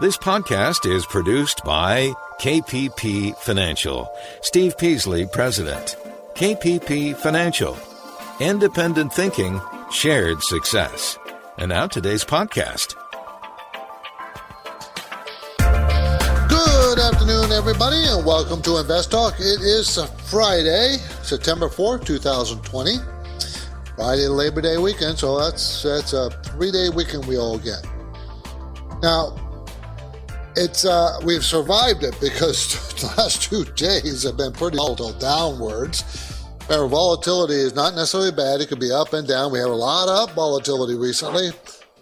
This podcast is produced by KPP Financial. Steve Peasley, President. KPP Financial. Independent thinking, shared success. And now today's podcast. Good afternoon, everybody, and welcome to Invest Talk. It is Friday, September 4th, 2020. Friday, Labor Day weekend, so that's that's a three day weekend we all get. Now, it's uh, we've survived it because the last two days have been pretty volatile downwards. Our volatility is not necessarily bad; it could be up and down. We have a lot of volatility recently.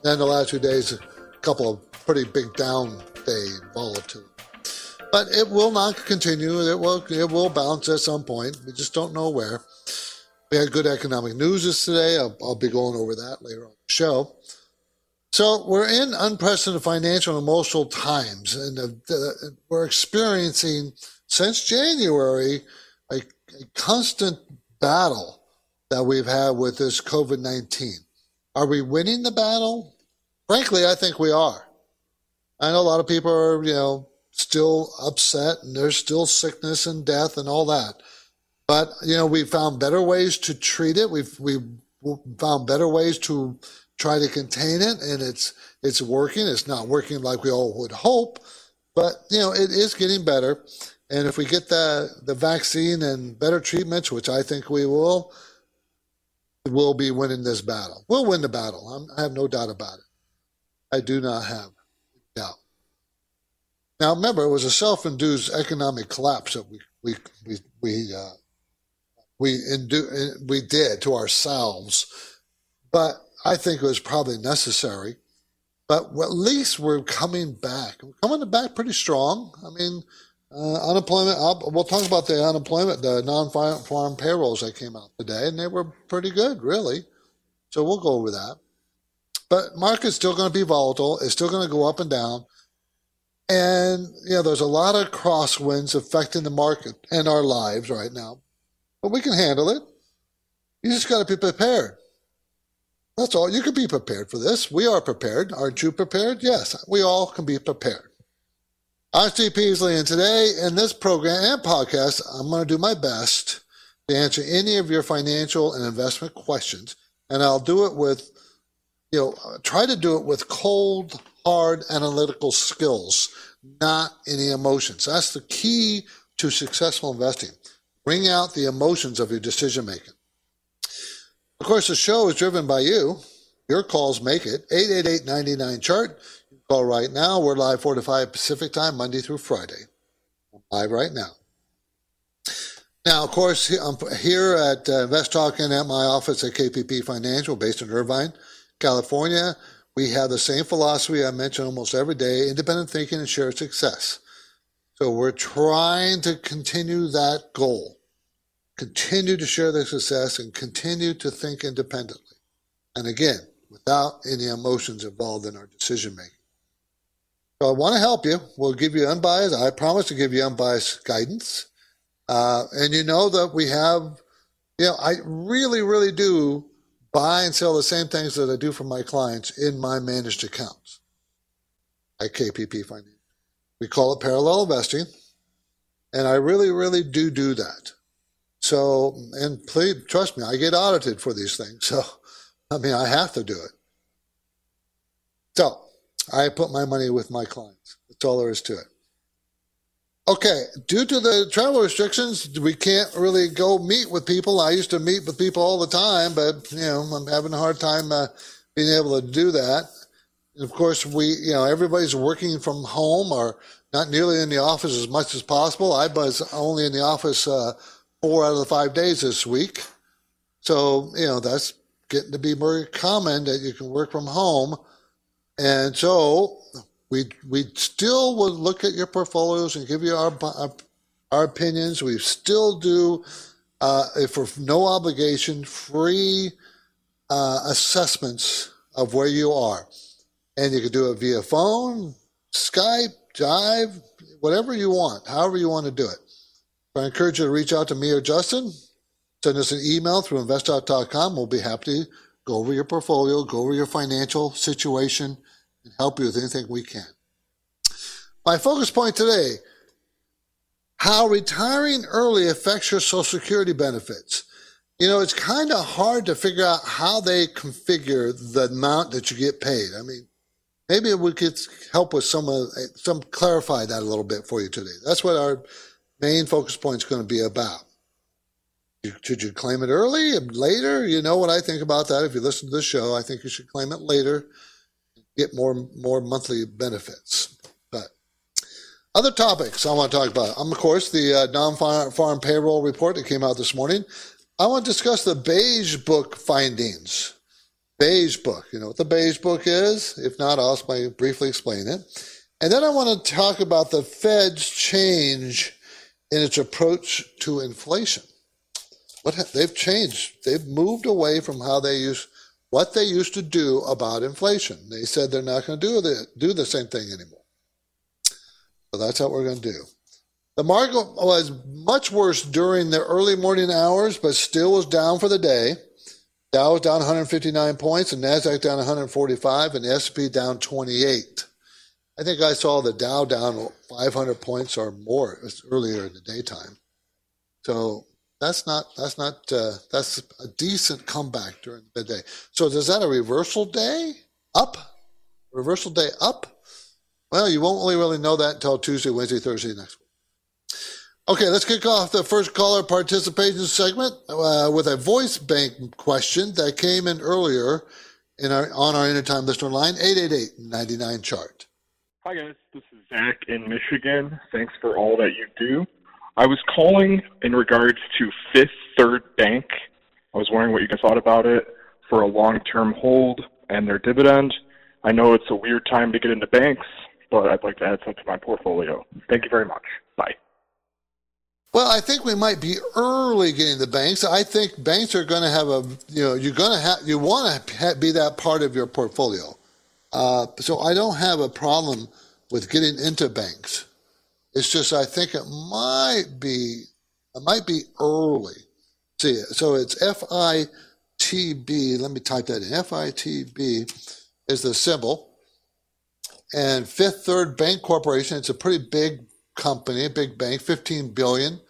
Then the last two days, a couple of pretty big down day volatility. But it will not continue. It will it will bounce at some point. We just don't know where. We had good economic news today. I'll, I'll be going over that later on the show. So we're in unprecedented financial and emotional times, and uh, we're experiencing since January a, a, constant battle that we've had with this COVID nineteen. Are we winning the battle? Frankly, I think we are. I know a lot of people are, you know, still upset, and there's still sickness and death and all that. But you know, we've found better ways to treat it. We've we found better ways to try to contain it, and it's it's working. It's not working like we all would hope, but you know it is getting better. And if we get the the vaccine and better treatments, which I think we will, we'll be winning this battle. We'll win the battle. I'm, i have no doubt about it. I do not have doubt. Now remember, it was a self-induced economic collapse that we we we we uh, we indu- we did to ourselves, but I think it was probably necessary. But at least we're coming back. We're coming back pretty strong. I mean, uh, unemployment. I'll, we'll talk about the unemployment, the non-farm payrolls that came out today, and they were pretty good, really. So we'll go over that. But market's still going to be volatile. It's still going to go up and down. And, you know, there's a lot of crosswinds affecting the market and our lives right now. But we can handle it. You just got to be prepared. That's all. You can be prepared for this. We are prepared. Aren't you prepared? Yes, we all can be prepared. I'm Steve Peasley, and today in this program and podcast, I'm going to do my best to answer any of your financial and investment questions. And I'll do it with, you know, try to do it with cold, hard analytical skills, not any emotions. That's the key to successful investing. Bring out the emotions of your decision making. Of course, the show is driven by you. Your calls make it. 888 chart. Call right now. We're live 4 to 5 Pacific time, Monday through Friday. I'm live right now. Now, of course, I'm here at uh, Invest Talk and at my office at KPP Financial, based in Irvine, California. We have the same philosophy I mention almost every day independent thinking and shared success. So we're trying to continue that goal continue to share their success and continue to think independently. And again, without any emotions involved in our decision making. So I want to help you. We'll give you unbiased, I promise to give you unbiased guidance. Uh, and you know that we have, you know, I really, really do buy and sell the same things that I do for my clients in my managed accounts at KPP Financial. We call it parallel investing. And I really, really do do that. So, and please trust me, I get audited for these things. So, I mean, I have to do it. So, I put my money with my clients. That's all there is to it. Okay, due to the travel restrictions, we can't really go meet with people. I used to meet with people all the time, but you know, I'm having a hard time uh, being able to do that. And of course, we, you know, everybody's working from home or not nearly in the office as much as possible. I was only in the office uh, four out of the five days this week. So, you know, that's getting to be very common that you can work from home. And so we, we still would look at your portfolios and give you our, our opinions. We still do, uh, for no obligation, free uh, assessments of where you are. And you can do it via phone, Skype, Jive, whatever you want, however you want to do it. I encourage you to reach out to me or Justin. Send us an email through investtalk.com. We'll be happy to go over your portfolio, go over your financial situation, and help you with anything we can. My focus point today how retiring early affects your Social Security benefits. You know, it's kind of hard to figure out how they configure the amount that you get paid. I mean, maybe we could help with some of some clarify that a little bit for you today. That's what our main focus point is going to be about. Should you claim it early, later? You know what I think about that. If you listen to the show, I think you should claim it later, get more more monthly benefits. But other topics I want to talk about. I'm of course the uh, non-farm payroll report that came out this morning. I want to discuss the Beige Book findings. Beige Book. You know what the Beige Book is? If not, I'll briefly explain it. And then I want to talk about the Fed's change in its approach to inflation. What they've changed. They've moved away from how they use what they used to do about inflation. They said they're not going to do the do the same thing anymore. So that's what we're going to do. The market was much worse during the early morning hours, but still was down for the day. Dow was down 159 points, and Nasdaq down 145, and S&P down 28. I think I saw the Dow down 500 points or more earlier in the daytime. So that's not that's not uh, that's a decent comeback during the day. So is that a reversal day up? Reversal day up? Well, you won't really really know that until Tuesday, Wednesday, Thursday next week. Okay, let's kick off the first caller participation segment uh, with a voice bank question that came in earlier in our on our anytime listener line 888-99 chart. Hi guys, this is Zach in Michigan. Thanks for all that you do. I was calling in regards to Fifth Third Bank. I was wondering what you guys thought about it for a long term hold and their dividend. I know it's a weird time to get into banks, but I'd like to add some to my portfolio. Thank you very much. Bye. Well, I think we might be early getting the banks. I think banks are going to have a, you know, you're going to have, you want to be that part of your portfolio. Uh, so I don't have a problem with getting into banks. It's just I think it might be it might be early. See, so it's F I T B. Let me type that in. F I T B is the symbol, and Fifth Third Bank Corporation. It's a pretty big company, big bank, fifteen billion.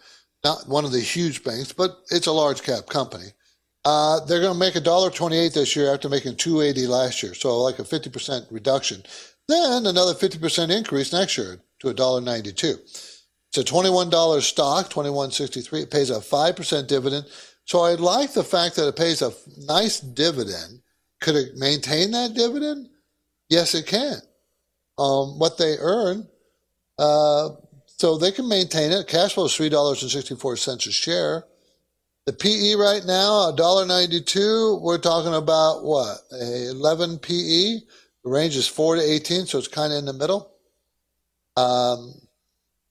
Not one of the huge banks, but it's a large cap company. Uh, they're going to make a dollar twenty-eight this year after making two eighty last year, so like a fifty percent reduction. Then another fifty percent increase next year to $1.92. It's a $21 stock, 21.63. It pays a 5% dividend. So I like the fact that it pays a nice dividend. Could it maintain that dividend? Yes, it can. Um, what they earn, uh, so they can maintain it. Cash flow is $3.64 a share. The PE right now, $1.92. We're talking about what? A 11 PE. The range is 4 to 18, so it's kind of in the middle. Um,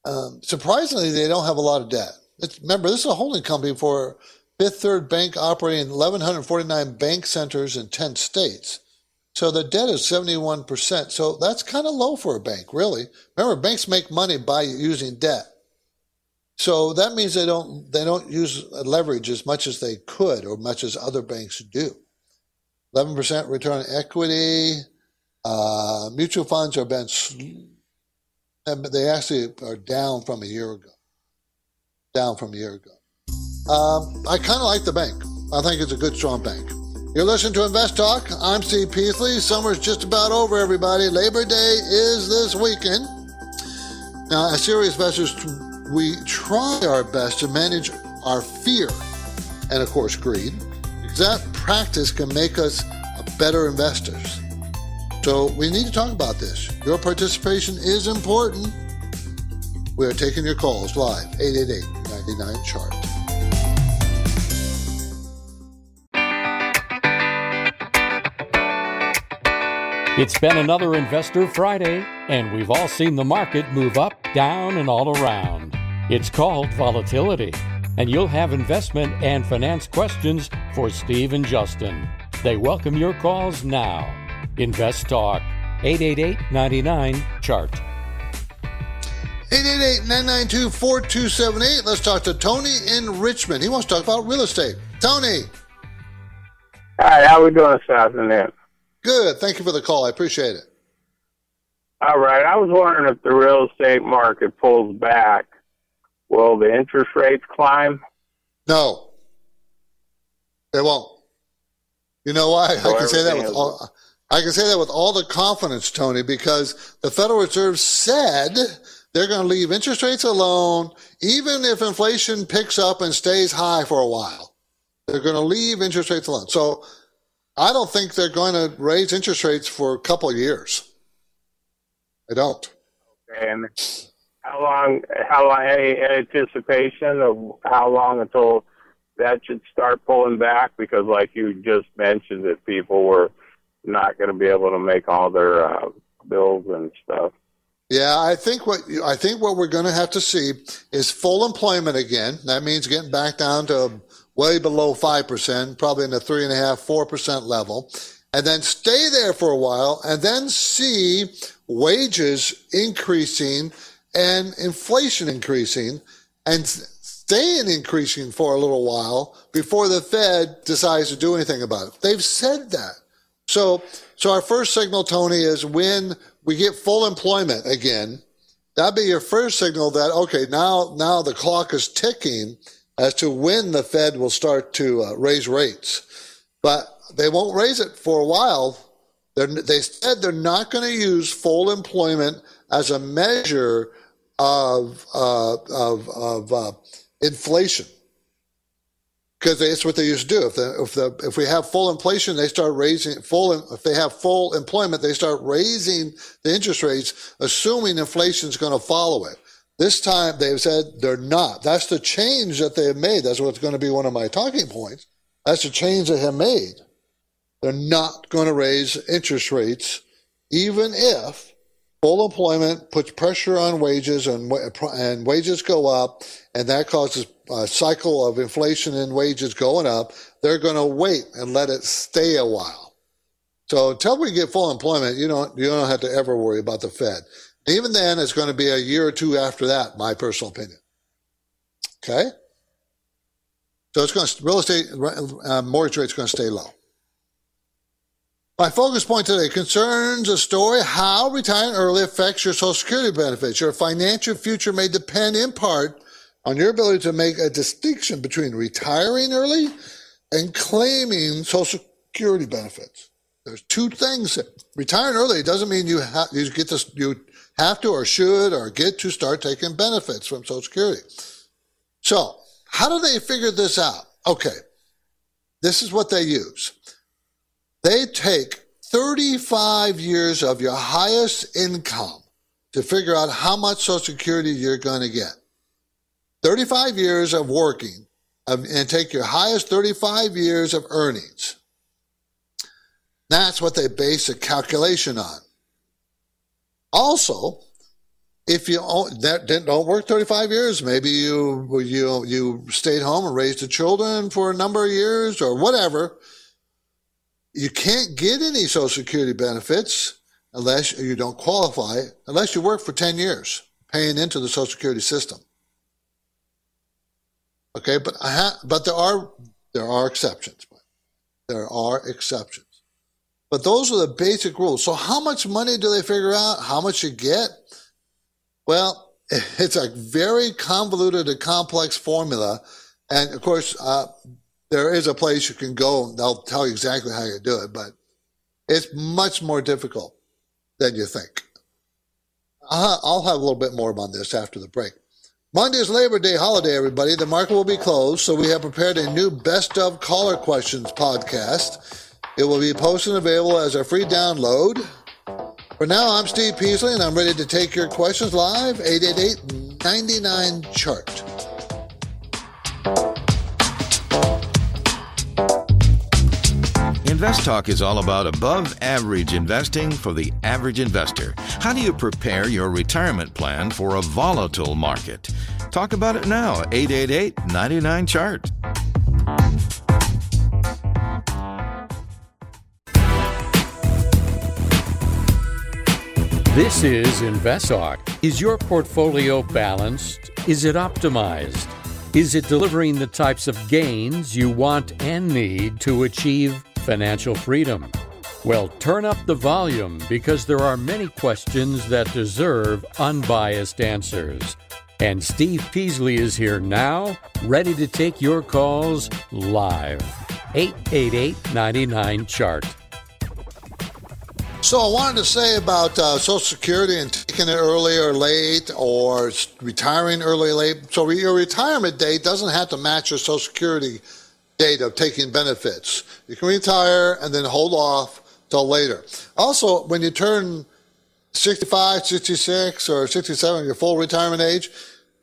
um, surprisingly, they don't have a lot of debt. It's, remember, this is a holding company for Fifth Third Bank operating 1,149 bank centers in 10 states. So the debt is 71%. So that's kind of low for a bank, really. Remember, banks make money by using debt. So that means they don't they don't use leverage as much as they could or much as other banks do. 11% return on equity. Uh, mutual funds are been they actually are down from a year ago. Down from a year ago. Um, I kind of like the bank. I think it's a good, strong bank. You're listening to Invest Talk. I'm Steve Peasley. Summer's just about over, everybody. Labor Day is this weekend. Now, a serious investors, we try our best to manage our fear and, of course, greed. That practice can make us better investors. So we need to talk about this. Your participation is important. We are taking your calls live, 888 99 chart. It's been another Investor Friday, and we've all seen the market move up, down, and all around. It's called volatility, and you'll have investment and finance questions for Steve and Justin. They welcome your calls now. Invest Talk, 888 99 Chart. 888 992 4278. Let's talk to Tony in Richmond. He wants to talk about real estate. Tony. Hi, how we doing this afternoon? Good. Thank you for the call. I appreciate it. All right. I was wondering if the real estate market pulls back, will the interest rates climb? No, they won't. You know why? So I can say that with all. I can say that with all the confidence, Tony, because the Federal Reserve said they're going to leave interest rates alone, even if inflation picks up and stays high for a while. They're going to leave interest rates alone. So I don't think they're going to raise interest rates for a couple of years. I don't. And how long? How long? Any anticipation of how long until that should start pulling back? Because, like you just mentioned, that people were not going to be able to make all their uh, bills and stuff. Yeah, I think what I think what we're going to have to see is full employment again. That means getting back down to way below five percent, probably in the three and a half, four percent level, and then stay there for a while, and then see wages increasing and inflation increasing, and staying increasing for a little while before the Fed decides to do anything about it. They've said that. So, so our first signal, Tony, is when we get full employment again. That'd be your first signal that okay, now now the clock is ticking as to when the Fed will start to uh, raise rates, but they won't raise it for a while. They're, they said they're not going to use full employment as a measure of uh, of of uh, inflation because it's what they used to do. If the if the if we have full inflation, they start raising full. If they have full employment, they start raising the interest rates, assuming inflation is going to follow it. This time they've said they're not. That's the change that they have made. That's what's going to be one of my talking points. That's the change they have made. They're not going to raise interest rates, even if full employment puts pressure on wages and, and wages go up, and that causes a cycle of inflation and wages going up. They're going to wait and let it stay a while. So until we get full employment, you don't you don't have to ever worry about the Fed. Even then, it's going to be a year or two after that. My personal opinion. Okay. So it's going to real estate uh, mortgage rates going to stay low. My focus point today concerns a story how retiring early affects your Social Security benefits. Your financial future may depend in part on your ability to make a distinction between retiring early and claiming Social Security benefits. There's two things. Retiring early doesn't mean you have you get this you have to or should or get to start taking benefits from Social Security. So, how do they figure this out? Okay, this is what they use. They take 35 years of your highest income to figure out how much Social Security you're going to get. 35 years of working and take your highest 35 years of earnings. That's what they base a calculation on. Also, if you that didn't don't work 35 years, maybe you you you stayed home and raised the children for a number of years or whatever. You can't get any Social Security benefits unless you don't qualify, unless you work for 10 years paying into the Social Security system. Okay, but ha- but there are there are exceptions. There are exceptions. But those are the basic rules. So how much money do they figure out? How much you get? Well, it's a very convoluted and complex formula. And of course, uh, there is a place you can go and they'll tell you exactly how you do it, but it's much more difficult than you think. I'll I'll have a little bit more about this after the break. Monday is Labor Day holiday, everybody. The market will be closed, so we have prepared a new Best of Caller Questions podcast. It will be posted and available as a free download. For now, I'm Steve Peasley, and I'm ready to take your questions live. 888-99-CHART. Invest Talk is all about above average investing for the average investor. How do you prepare your retirement plan for a volatile market? Talk about it now. 888 99 Chart. This is InvestTalk. Is your portfolio balanced? Is it optimized? Is it delivering the types of gains you want and need to achieve financial freedom? Well, turn up the volume because there are many questions that deserve unbiased answers. And Steve Peasley is here now, ready to take your calls live. 888 99 Chart. So I wanted to say about uh, Social Security and taking it early or late or retiring early or late. So your retirement date doesn't have to match your Social Security date of taking benefits. You can retire and then hold off till later. Also, when you turn 65, 66, or 67, your full retirement age,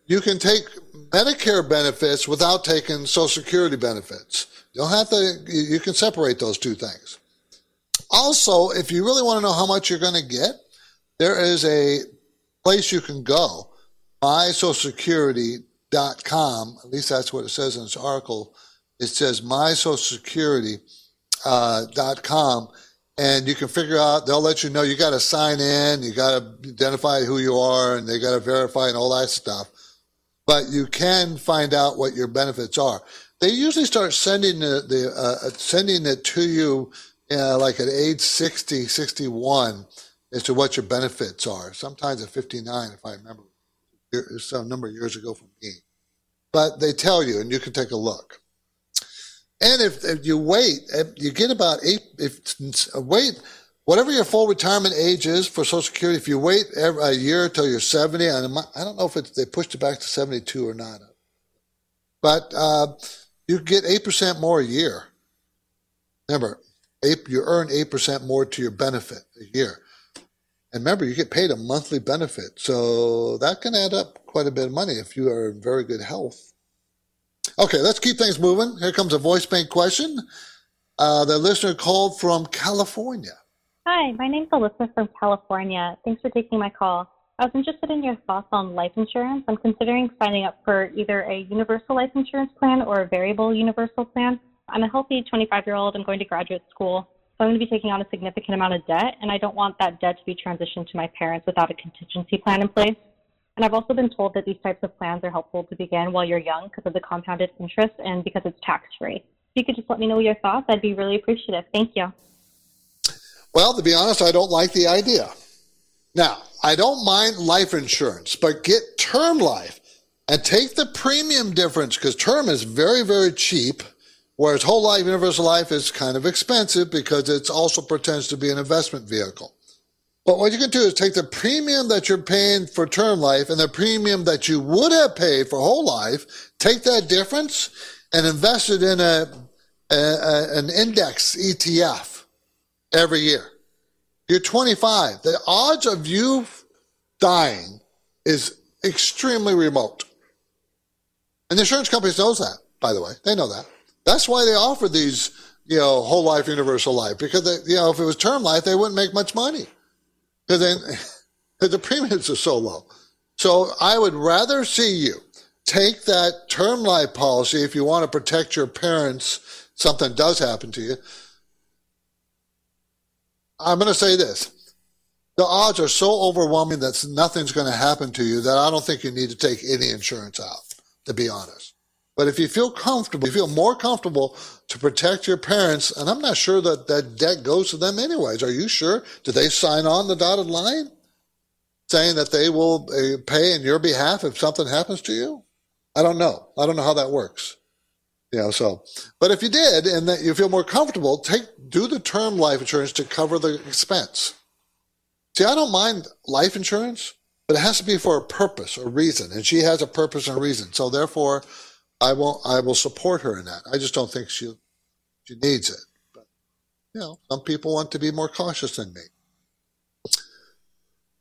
you can take Medicare benefits without taking Social Security benefits. You don't have to, you can separate those two things. Also, if you really want to know how much you're going to get, there is a place you can go, mysocialsecurity.com. At least that's what it says in this article. It says mysocialsecurity.com. Uh, and you can figure out, they'll let you know you got to sign in, you got to identify who you are, and they got to verify and all that stuff. But you can find out what your benefits are. They usually start sending the, the uh, sending it to you uh, like at age 60, 61 as to what your benefits are. Sometimes at 59, if I remember, some number of years ago from me. But they tell you, and you can take a look. And if, if you wait, if you get about eight, if wait, whatever your full retirement age is for Social Security, if you wait a year until you're 70, and I don't know if they pushed it back to 72 or not, but uh, you get 8% more a year. Remember, eight, you earn 8% more to your benefit a year. And remember, you get paid a monthly benefit. So that can add up quite a bit of money if you are in very good health. Okay, let's keep things moving. Here comes a voice bank question. Uh, the listener called from California. Hi, my name's Alyssa from California. Thanks for taking my call. I was interested in your thoughts on life insurance. I'm considering signing up for either a universal life insurance plan or a variable universal plan. I'm a healthy 25 year old. I'm going to graduate school. So I'm going to be taking on a significant amount of debt, and I don't want that debt to be transitioned to my parents without a contingency plan in place. And I've also been told that these types of plans are helpful to begin while you're young because of the compounded interest and because it's tax free. If you could just let me know your thoughts, I'd be really appreciative. Thank you. Well, to be honest, I don't like the idea. Now, I don't mind life insurance, but get term life and take the premium difference because term is very, very cheap, whereas whole life, universal life is kind of expensive because it also pretends to be an investment vehicle. But what you can do is take the premium that you're paying for term life and the premium that you would have paid for whole life, take that difference and invest it in a, a, a an index ETF every year. You're 25. The odds of you dying is extremely remote. And the insurance companies knows that, by the way. They know that. That's why they offer these, you know, whole life, universal life, because they, you know, if it was term life, they wouldn't make much money because then the premiums are so low. So I would rather see you take that term life policy if you want to protect your parents, something does happen to you. I'm going to say this. The odds are so overwhelming that nothing's going to happen to you that I don't think you need to take any insurance out, to be honest. But if you feel comfortable, you feel more comfortable to protect your parents, and I'm not sure that that debt goes to them anyways. Are you sure? Did they sign on the dotted line saying that they will uh, pay in your behalf if something happens to you? I don't know. I don't know how that works. You know, so, but if you did and that you feel more comfortable, take, do the term life insurance to cover the expense. See, I don't mind life insurance, but it has to be for a purpose or reason. And she has a purpose and reason. So therefore, I won't. I will support her in that. I just don't think she she needs it. But you know, some people want to be more cautious than me.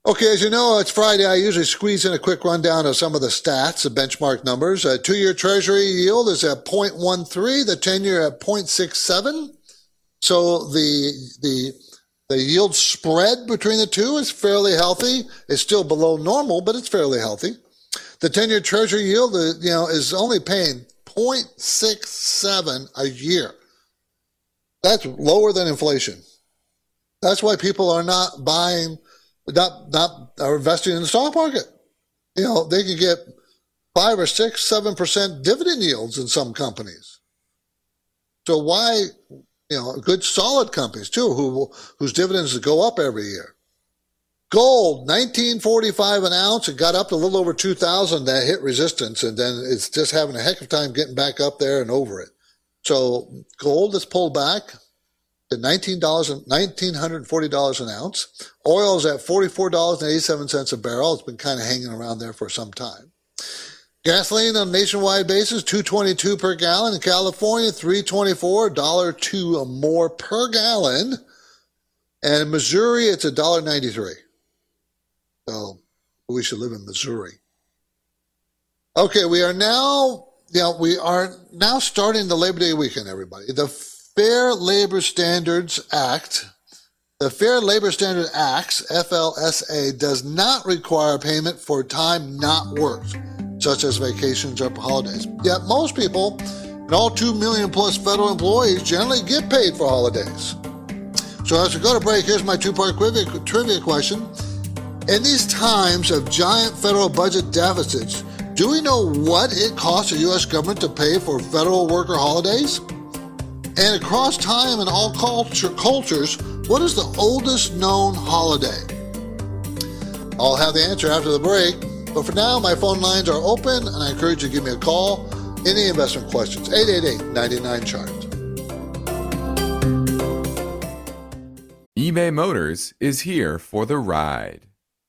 Okay, as you know, it's Friday. I usually squeeze in a quick rundown of some of the stats, the benchmark numbers. A two-year Treasury yield is at 0.13, the 10-year at 0.67. So the the the yield spread between the two is fairly healthy. It's still below normal, but it's fairly healthy. The 10-year treasury yield, uh, you know, is only paying 0.67 a year. That's lower than inflation. That's why people are not buying, not, not are investing in the stock market. You know, they can get five or six, seven percent dividend yields in some companies. So why, you you know, good solid companies too, who whose dividends go up every year. Gold, 1945 an ounce. It got up to a little over 2,000. That hit resistance, and then it's just having a heck of a time getting back up there and over it. So gold has pulled back to $19, $1,940 an ounce. Oil is at $44.87 a barrel. It's been kind of hanging around there for some time. Gasoline on a nationwide basis, 222 per gallon. In California, 324, $1.02 more per gallon. And in Missouri, it's $1.93. So we should live in Missouri. Okay, we are now, know, we are now starting the Labor Day weekend, everybody. The Fair Labor Standards Act, the Fair Labor Standard Acts, FLSA, does not require payment for time not worked, such as vacations or holidays. Yet most people, and all 2 million plus federal employees, generally get paid for holidays. So as we go to break, here's my two part trivia question. In these times of giant federal budget deficits, do we know what it costs the U.S. government to pay for federal worker holidays? And across time and all culture, cultures, what is the oldest known holiday? I'll have the answer after the break, but for now, my phone lines are open and I encourage you to give me a call. Any investment questions, 888 99 chart. eBay Motors is here for the ride.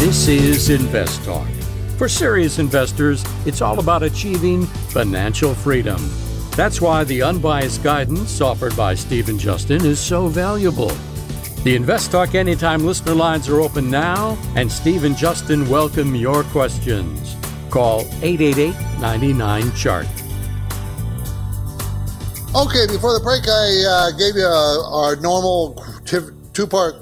This is Invest Talk. For serious investors, it's all about achieving financial freedom. That's why the unbiased guidance offered by Stephen Justin is so valuable. The Invest Talk Anytime listener lines are open now, and Steve and Justin welcome your questions. Call 888 99 Chart. Okay, before the break, I uh, gave you uh, our normal two part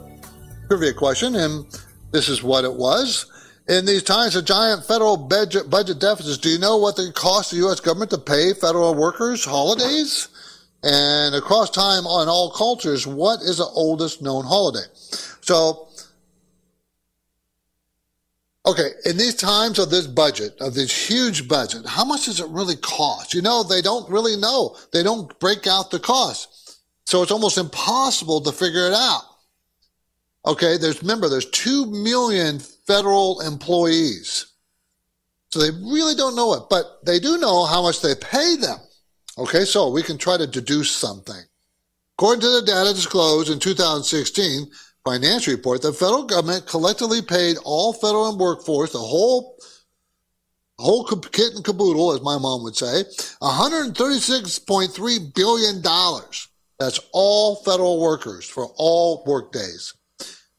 trivia question, and this is what it was. In these times of giant federal budget, budget deficits, do you know what the cost of the U.S. government to pay federal workers holidays? And across time on all cultures, what is the oldest known holiday? So, okay, in these times of this budget, of this huge budget, how much does it really cost? You know, they don't really know. They don't break out the cost. So it's almost impossible to figure it out. Okay, there's remember there's 2 million federal employees. So they really don't know it, but they do know how much they pay them. Okay, so we can try to deduce something. According to the data disclosed in 2016 financial report, the federal government collectively paid all federal workforce, the whole whole kit and caboodle, as my mom would say, $136.3 billion. That's all federal workers for all work days.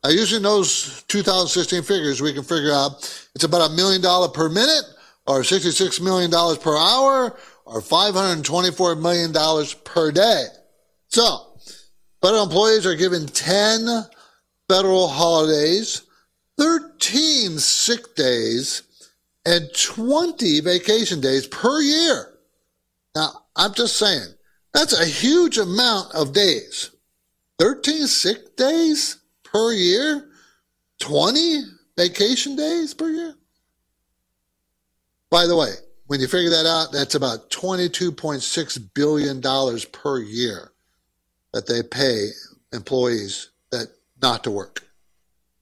Using those 2016 figures, we can figure out it's about a million dollar per minute or $66 million per hour or $524 million per day. So, federal employees are given 10 federal holidays, 13 sick days, and 20 vacation days per year. Now, I'm just saying, that's a huge amount of days. 13 sick days per year? 20 vacation days per year? By the way, when you figure that out, that's about $22.6 billion per year that they pay employees that not to work.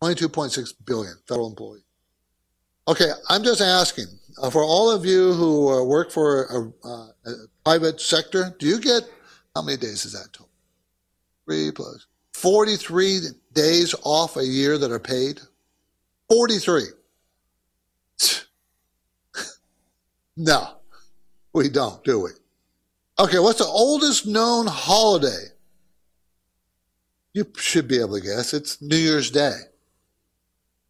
22.6 billion federal employees. Okay, I'm just asking uh, for all of you who uh, work for a, uh, a, private sector, do you get how many days is that total? Three plus 43 days off a year that are paid? 43. No, we don't, do we? Okay, what's the oldest known holiday? You should be able to guess. It's New Year's Day.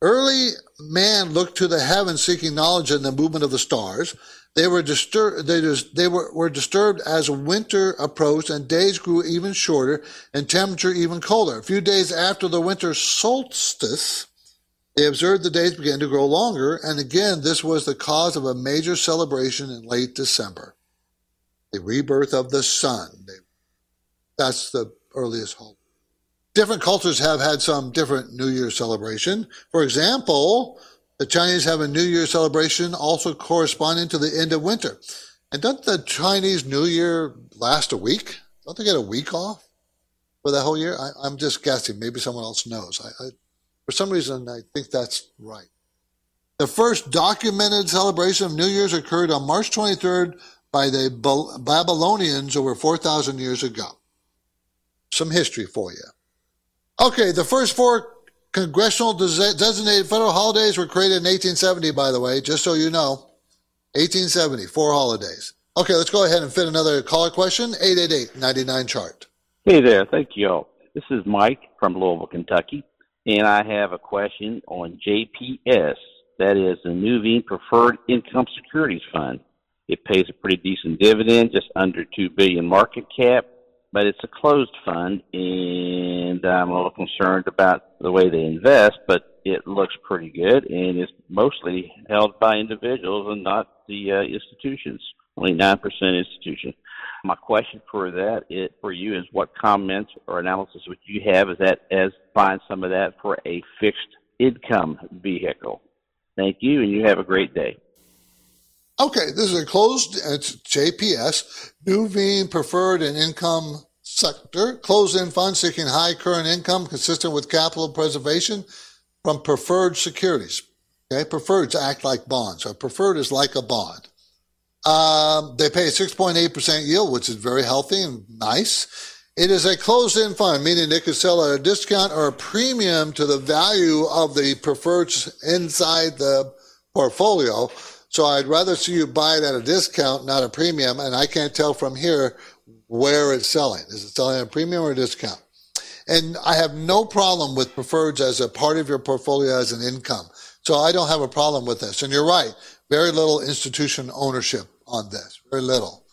Early man looked to the heavens seeking knowledge in the movement of the stars. They were disturbed, they, they were, were disturbed as winter approached and days grew even shorter and temperature even colder. A few days after the winter solstice, they observed the days began to grow longer, and again, this was the cause of a major celebration in late December. The rebirth of the sun. That's the earliest hope. Different cultures have had some different New Year celebration. For example, the Chinese have a New Year celebration also corresponding to the end of winter. And doesn't the Chinese New Year last a week? Don't they get a week off for the whole year? I, am just guessing. Maybe someone else knows. I, I for some reason, I think that's right. The first documented celebration of New Year's occurred on March 23rd by the Babylonians over 4,000 years ago. Some history for you. Okay, the first four congressional designated federal holidays were created in 1870, by the way, just so you know. 1870, four holidays. Okay, let's go ahead and fit another caller question. 888-99 chart. Hey there, thank you. This is Mike from Louisville, Kentucky. And I have a question on JPS. That is the Nuveen Preferred Income Securities Fund. It pays a pretty decent dividend, just under two billion market cap, but it's a closed fund, and I'm a little concerned about the way they invest. But it looks pretty good, and it's mostly held by individuals and not the uh, institutions. Only nine percent institution. My question for that is, for you is what comments or analysis would you have as that as find some of that for a fixed income vehicle? Thank you, and you have a great day. Okay, this is a closed, it's JPS, Nuveen Preferred and Income Sector, closed-end fund seeking high current income consistent with capital preservation from preferred securities. Okay, preferreds act like bonds. So preferred is like a bond. Um, they pay a 6.8% yield, which is very healthy and nice. It is a closed-end fund, meaning they could sell at a discount or a premium to the value of the preferreds inside the portfolio. So I'd rather see you buy it at a discount, not a premium. And I can't tell from here where it's selling. Is it selling at a premium or a discount? And I have no problem with preferreds as a part of your portfolio as an income. So I don't have a problem with this. And you're right. Very little institution ownership on this, very little.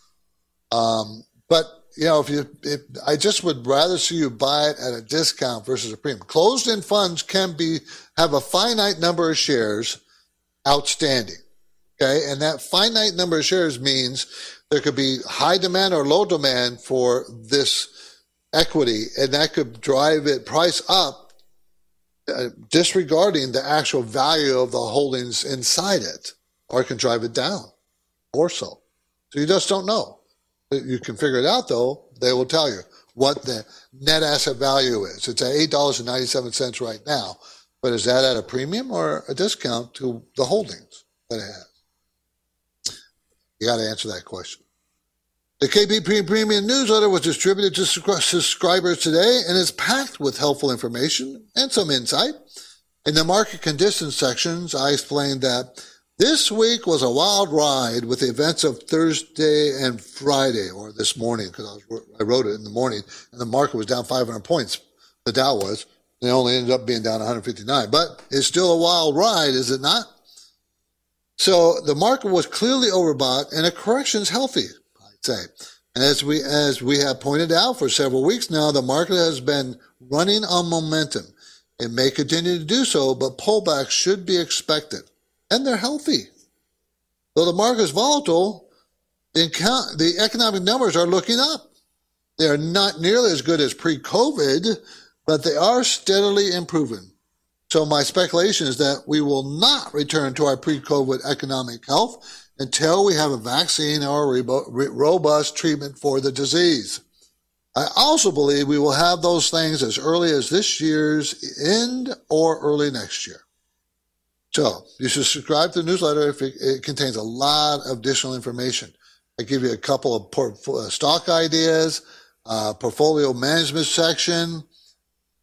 Um, but you know, if you, if, I just would rather see you buy it at a discount versus a premium. Closed-end funds can be have a finite number of shares outstanding. Okay, and that finite number of shares means there could be high demand or low demand for this equity, and that could drive it price up, uh, disregarding the actual value of the holdings inside it, or it can drive it down, or so. So you just don't know. You can figure it out though. They will tell you what the net asset value is. It's at eight dollars and ninety seven cents right now, but is that at a premium or a discount to the holdings that it has? You got to answer that question. The KPP Premium newsletter was distributed to subscribers today and is packed with helpful information and some insight. In the market conditions sections, I explained that this week was a wild ride with the events of Thursday and Friday, or this morning, because I, I, wrote it in the morning, and the market was down 500 points. The Dow was. They only ended up being down 159. But it's still a wild ride, is it not? So the market was clearly overbought, and a correction is healthy, I'd say. As we as we have pointed out for several weeks now, the market has been running on momentum. It may continue to do so, but pullbacks should be expected and they're healthy. Though the market is volatile, the, economic numbers are looking up. They are not nearly as good as pre-COVID, but they are steadily improving. So my speculation is that we will not return to our pre-COVID economic health until we have a vaccine or a robust treatment for the disease. I also believe we will have those things as early as this year's end or early next year. So you should subscribe to the newsletter if it, it contains a lot of additional information. I give you a couple of port, uh, stock ideas, uh, portfolio management section.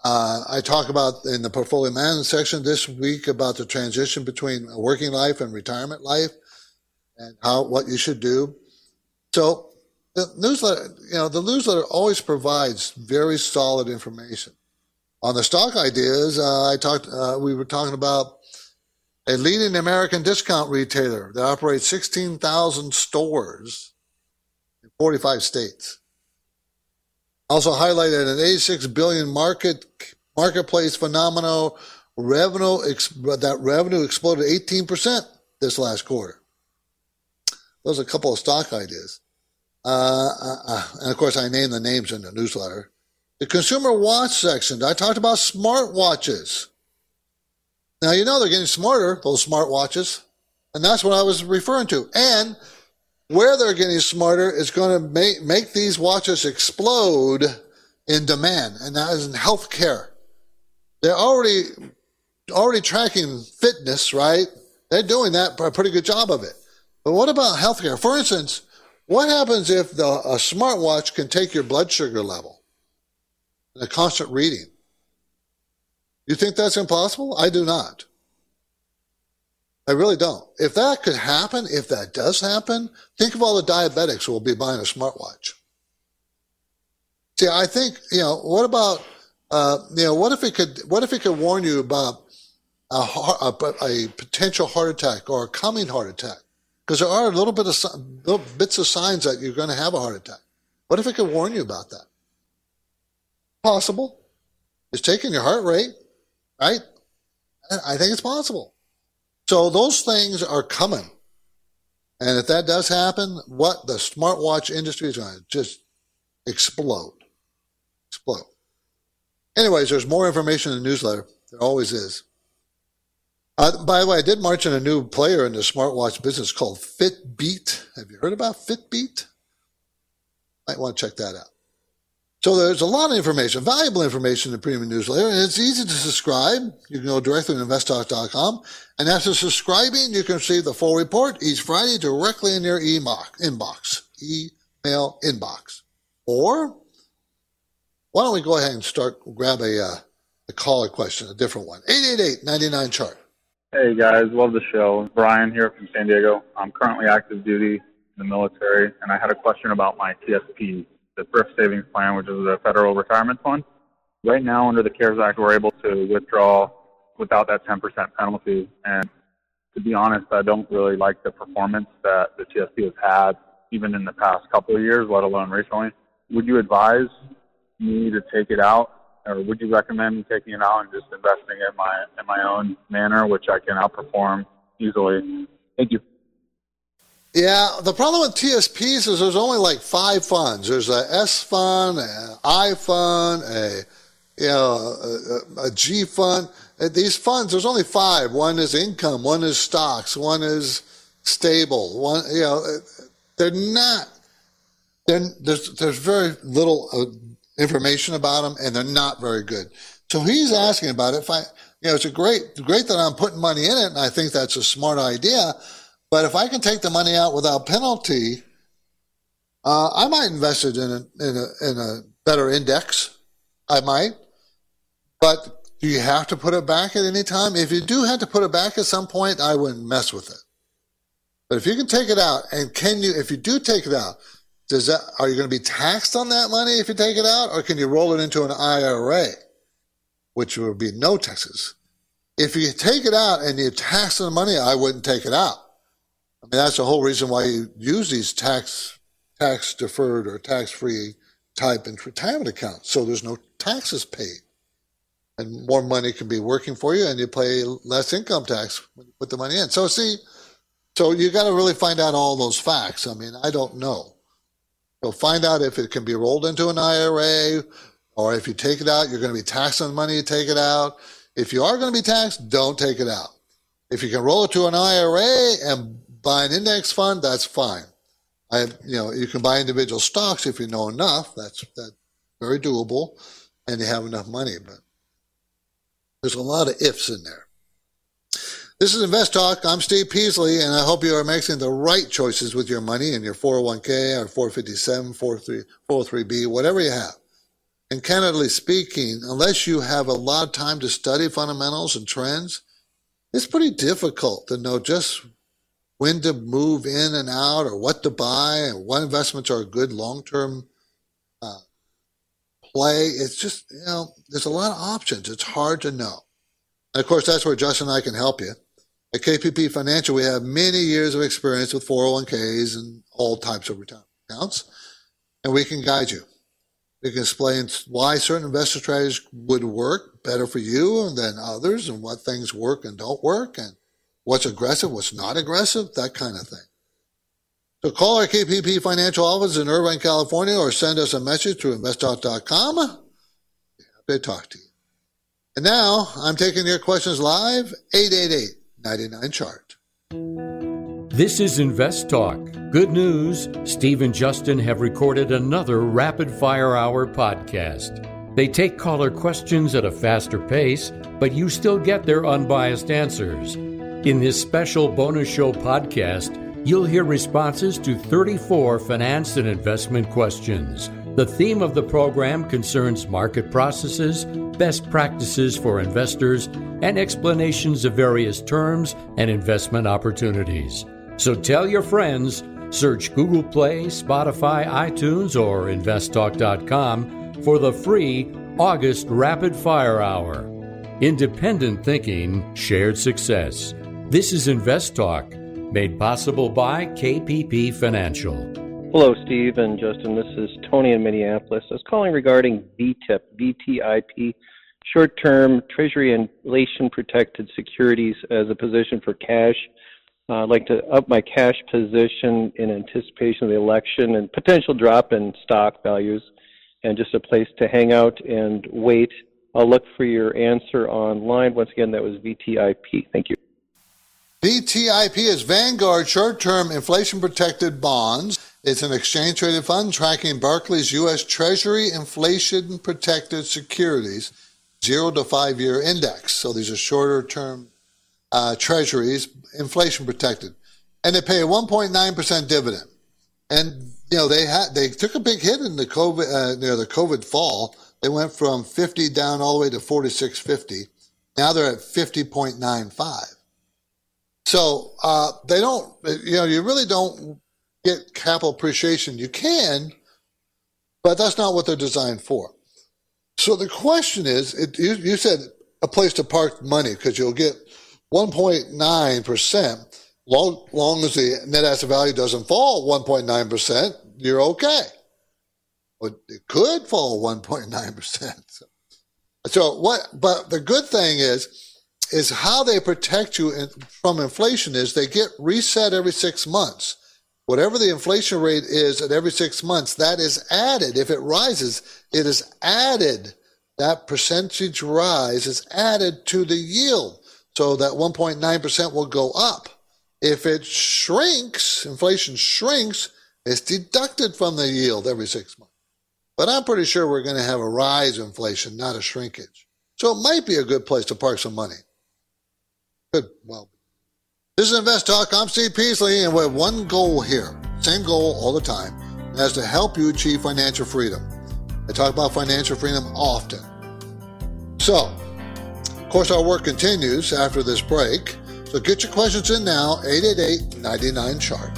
Uh, I talk about in the portfolio management section this week about the transition between working life and retirement life and how what you should do. So the newsletter, you know, the newsletter always provides very solid information. On the stock ideas, uh, I talked. Uh, we were talking about a leading American discount retailer that operates 16,000 stores in 45 states. Also highlighted an 86 billion market marketplace phenomenon. Revenue that revenue exploded 18% this last quarter. Those are a couple of stock ideas. Uh, uh, uh, and of course, I named the names in the newsletter. The consumer watch section, I talked about smart watches. Now, you know they're getting smarter, those smartwatches. And that's what I was referring to. And where they're getting smarter is going to make, make these watches explode in demand. And that is in healthcare. They're already, already tracking fitness, right? They're doing that a pretty good job of it. But what about healthcare? For instance, what happens if the, a smartwatch can take your blood sugar level? in A constant reading. You think that's impossible? I do not. I really don't. If that could happen, if that does happen, think of all the diabetics who will be buying a smartwatch. See, I think, you know, what about, uh, you know, what if it could, what if it could warn you about a, a, a potential heart attack or a coming heart attack? Because there are a little bit of little bits of signs that you're going to have a heart attack. What if it could warn you about that? Possible. It's taking your heart rate right? I think it's possible. So those things are coming. And if that does happen, what the smartwatch industry is going to just explode. Explode. Anyways, there's more information in the newsletter. There always is. Uh, by the way, I did march in a new player in the smartwatch business called Fitbit. Have you heard about Fitbit? Might want to check that out. So there's a lot of information, valuable information in the premium newsletter, and it's easy to subscribe. You can go directly to investtalk.com, and after subscribing, you can receive the full report each Friday directly in your email inbox, email inbox. Or why don't we go ahead and start grab a uh, a caller question, a different one, 888-99 chart. Hey guys, love the show. Brian here from San Diego. I'm currently active duty in the military, and I had a question about my TSP the thrift savings plan, which is a federal retirement fund. Right now, under the CARES Act, we're able to withdraw without that 10% penalty. And to be honest, I don't really like the performance that the TSP has had, even in the past couple of years, let alone recently. would you advise me to take it out, or would you recommend me taking it out and just investing in my in my own manner, which I can outperform easily? Thank you. Yeah, the problem with TSPs is there's only like five funds. There's a S fund, an I fund, a you know a, a G fund. These funds, there's only five. One is income, one is stocks, one is stable. One, you know, they're not. They're, there's there's very little uh, information about them, and they're not very good. So he's asking about it. If I, you know, it's a great great that I'm putting money in it, and I think that's a smart idea. But if I can take the money out without penalty, uh, I might invest it in a, in a, in a better index. I might. But do you have to put it back at any time? If you do have to put it back at some point, I wouldn't mess with it. But if you can take it out, and can you, if you do take it out, does that, are you going to be taxed on that money if you take it out, or can you roll it into an IRA, which would be no taxes? If you take it out and you tax the money, I wouldn't take it out. I mean, that's the whole reason why you use these tax tax deferred or tax free type in retirement accounts. So there's no taxes paid. And more money can be working for you and you pay less income tax when you put the money in. So see, so you got to really find out all those facts. I mean, I don't know. So find out if it can be rolled into an IRA or if you take it out, you're going to be taxed on the money you take it out. If you are going to be taxed, don't take it out. If you can roll it to an IRA and buy an index fund, that's fine. I, you know, you can buy individual stocks if you know enough. That's that very doable, and you have enough money. But there's a lot of ifs in there. This is Invest Talk. I'm Steve Peasley, and I hope you are making the right choices with your money in your 401k or 457, 403b, whatever you have. And candidly speaking, unless you have a lot of time to study fundamentals and trends, it's pretty difficult to know just when to move in and out or what to buy and what investments are a good long-term uh, play. It's just, you know, there's a lot of options. It's hard to know. And of course, that's where Justin and I can help you. At KPP Financial, we have many years of experience with 401ks and all types of retirement accounts, and we can guide you. We can explain why certain investor strategies would work better for you than others and what things work and don't work and what's aggressive, what's not aggressive, that kind of thing. So call our KPP financial office in Irvine, California, or send us a message through investtalk.com. Happy to talk to you. And now I'm taking your questions live, 888-99-CHART. This is Invest Talk. Good news, Steve and Justin have recorded another Rapid Fire Hour podcast. They take caller questions at a faster pace, but you still get their unbiased answers. In this special bonus show podcast, you'll hear responses to 34 finance and investment questions. The theme of the program concerns market processes, best practices for investors, and explanations of various terms and investment opportunities. So tell your friends, search Google Play, Spotify, iTunes, or investtalk.com for the free August Rapid Fire Hour. Independent thinking, shared success. This is Invest Talk, made possible by KPP Financial. Hello, Steve and Justin. This is Tony in Minneapolis. I was calling regarding VTIP, VTIP, short term Treasury inflation protected securities as a position for cash. Uh, I'd like to up my cash position in anticipation of the election and potential drop in stock values and just a place to hang out and wait. I'll look for your answer online. Once again, that was VTIP. Thank you. VTIP is Vanguard short term inflation protected bonds. It's an exchange traded fund tracking Barclays U.S. Treasury inflation protected securities, zero to five year index. So these are shorter term uh, treasuries, inflation protected. And they pay a 1.9% dividend. And, you know, they had, they took a big hit in the COVID, uh, the COVID fall. They went from 50 down all the way to 46.50. Now they're at 50.95. So uh, they don't, you know, you really don't get capital appreciation. You can, but that's not what they're designed for. So the question is, it, you, you said a place to park money because you'll get 1.9%. Long, long as the net asset value doesn't fall 1.9%, you're okay. Well, it could fall 1.9%. So, so what, but the good thing is, is how they protect you in, from inflation is they get reset every six months. Whatever the inflation rate is at every six months, that is added. If it rises, it is added. That percentage rise is added to the yield. So that 1.9% will go up. If it shrinks, inflation shrinks, it's deducted from the yield every six months. But I'm pretty sure we're going to have a rise in inflation, not a shrinkage. So it might be a good place to park some money. Good. Well, this is Invest Talk. I'm Steve Peasley, and we have one goal here, same goal all the time, and that's to help you achieve financial freedom. I talk about financial freedom often. So, of course, our work continues after this break. So get your questions in now, 888 99 chart.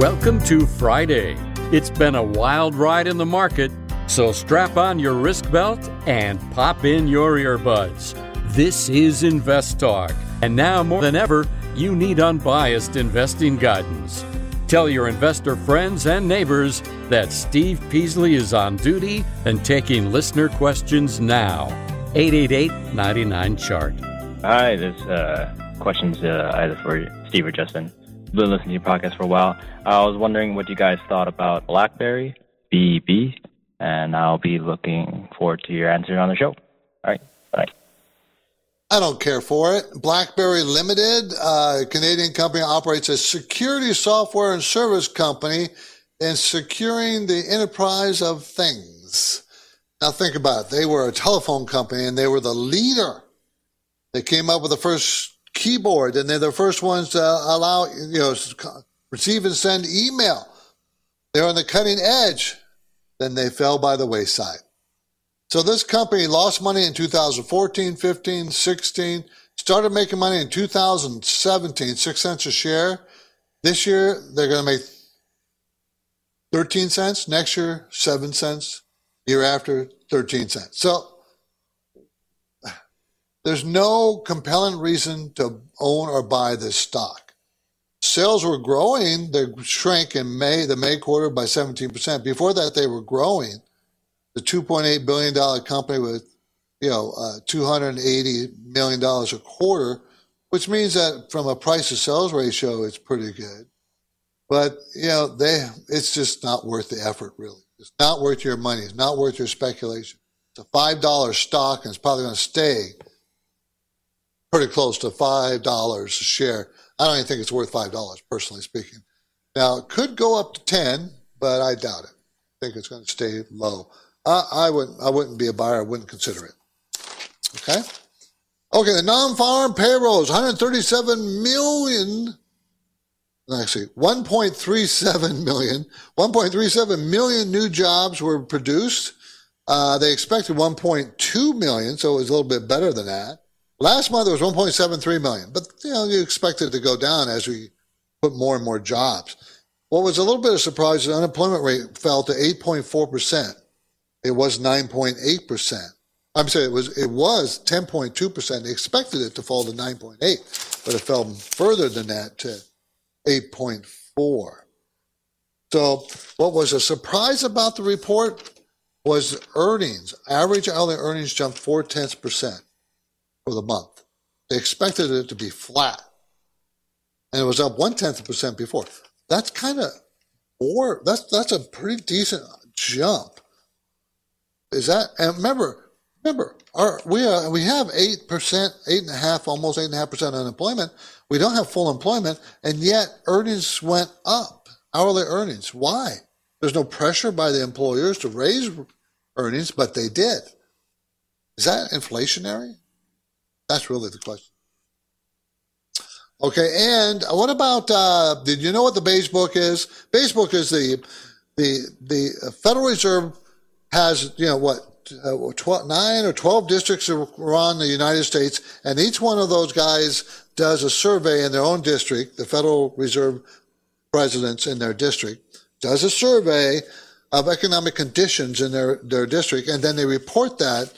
Welcome to Friday. It's been a wild ride in the market, so strap on your wrist belt and pop in your earbuds. This is Invest Talk, and now more than ever, you need unbiased investing guidance. Tell your investor friends and neighbors that Steve Peasley is on duty and taking listener questions now. 888 99 Chart. Hi, this uh, questions uh, either for Steve or Justin been listening to your podcast for a while. I was wondering what you guys thought about BlackBerry, BEB, and I'll be looking forward to your answer on the show. All right, bye. I don't care for it. BlackBerry Limited, uh, Canadian company, operates a security software and service company in securing the enterprise of things. Now think about it. They were a telephone company and they were the leader. They came up with the first keyboard, and they're the first ones to allow you know receive and send email. They're on the cutting edge. Then they fell by the wayside. So this company lost money in 2014, 15, 16, started making money in 2017, six cents a share. This year they're going to make 13 cents. Next year, seven cents. Year after, 13 cents. So there's no compelling reason to own or buy this stock. Sales were growing. They shrank in May, the May quarter by 17%. Before that, they were growing. The $2.8 billion company with, you know, uh, $280 million a quarter, which means that from a price to sales ratio, it's pretty good. But, you know, they, it's just not worth the effort, really. It's not worth your money. It's not worth your speculation. It's a $5 stock and it's probably going to stay pretty close to five dollars a share. I don't even think it's worth five dollars, personally speaking. Now it could go up to ten, but I doubt it. I think it's going to stay low. I, I wouldn't. I wouldn't be a buyer. I wouldn't consider it. Okay. Okay. The non-farm payrolls, 137 million. Actually, 1.37 million. 1.37 million new jobs were produced. Uh, they expected 1.2 million, so it was a little bit better than that. Last month it was 1.73 million, but you know you expect it to go down as we put more and more jobs. What was a little bit of surprise, the unemployment rate fell to 8.4 percent. It was 9.8 percent. I'm sorry, it was it was 10.2 percent. They expected it to fall to 9.8, but it fell further than that to 8.4. So, what was a surprise about the report was earnings. Average hourly earnings jumped four tenths percent for the month. They expected it to be flat. And it was up one tenth of percent before. That's kind of or that's that's a pretty decent jump. Is that and remember remember our we are we have eight percent, eight and a half, almost eight and a half percent unemployment. We don't have full employment, and yet earnings went up, hourly earnings. Why? There's no pressure by the employers to raise earnings, but they did. Is that inflationary? That's really the question. Okay, and what about? Uh, did you know what the beige book is? Beige book is the the the Federal Reserve has you know what uh, 12, nine or twelve districts around the United States, and each one of those guys does a survey in their own district. The Federal Reserve presidents in their district does a survey of economic conditions in their their district, and then they report that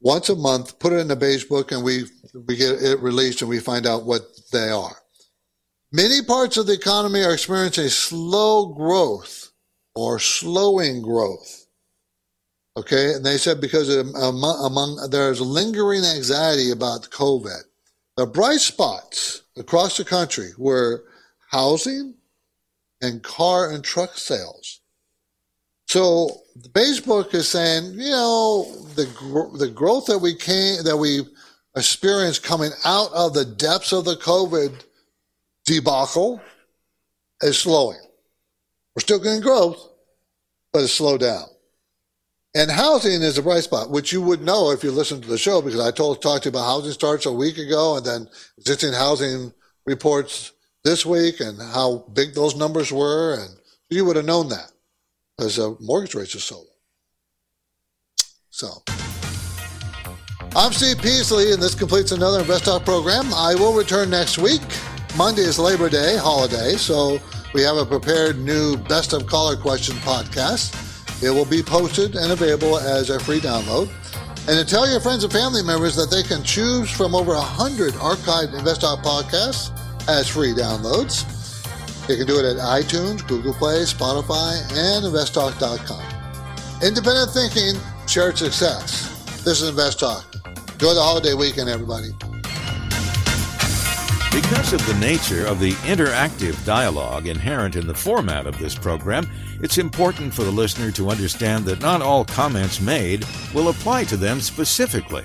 once a month, put it in the beige book, and we we get it released, and we find out what they are. Many parts of the economy are experiencing slow growth or slowing growth. Okay, and they said because among, um, among there's lingering anxiety about COVID. The bright spots across the country were housing and car and truck sales. So Beige book is saying, you know, the the growth that we came that we experienced coming out of the depths of the COVID debacle is slowing. We're still getting growth, but it's slowed down. And housing is a bright spot, which you would know if you listened to the show because I told talked to you about housing starts a week ago and then existing housing reports this week and how big those numbers were, and you would have known that because uh, mortgage rates are so low. So, I'm Steve Peasley, and this completes another Invest Talk program. I will return next week. Monday is Labor Day holiday, so we have a prepared new Best of Caller Question podcast. It will be posted and available as a free download. And to tell your friends and family members that they can choose from over 100 archived InvestTalk podcasts as free downloads. You can do it at iTunes, Google Play, Spotify, and InvestTalk.com. Independent thinking, shared success. This is InvestTalk. Enjoy the holiday weekend, everybody. Because of the nature of the interactive dialogue inherent in the format of this program, it's important for the listener to understand that not all comments made will apply to them specifically.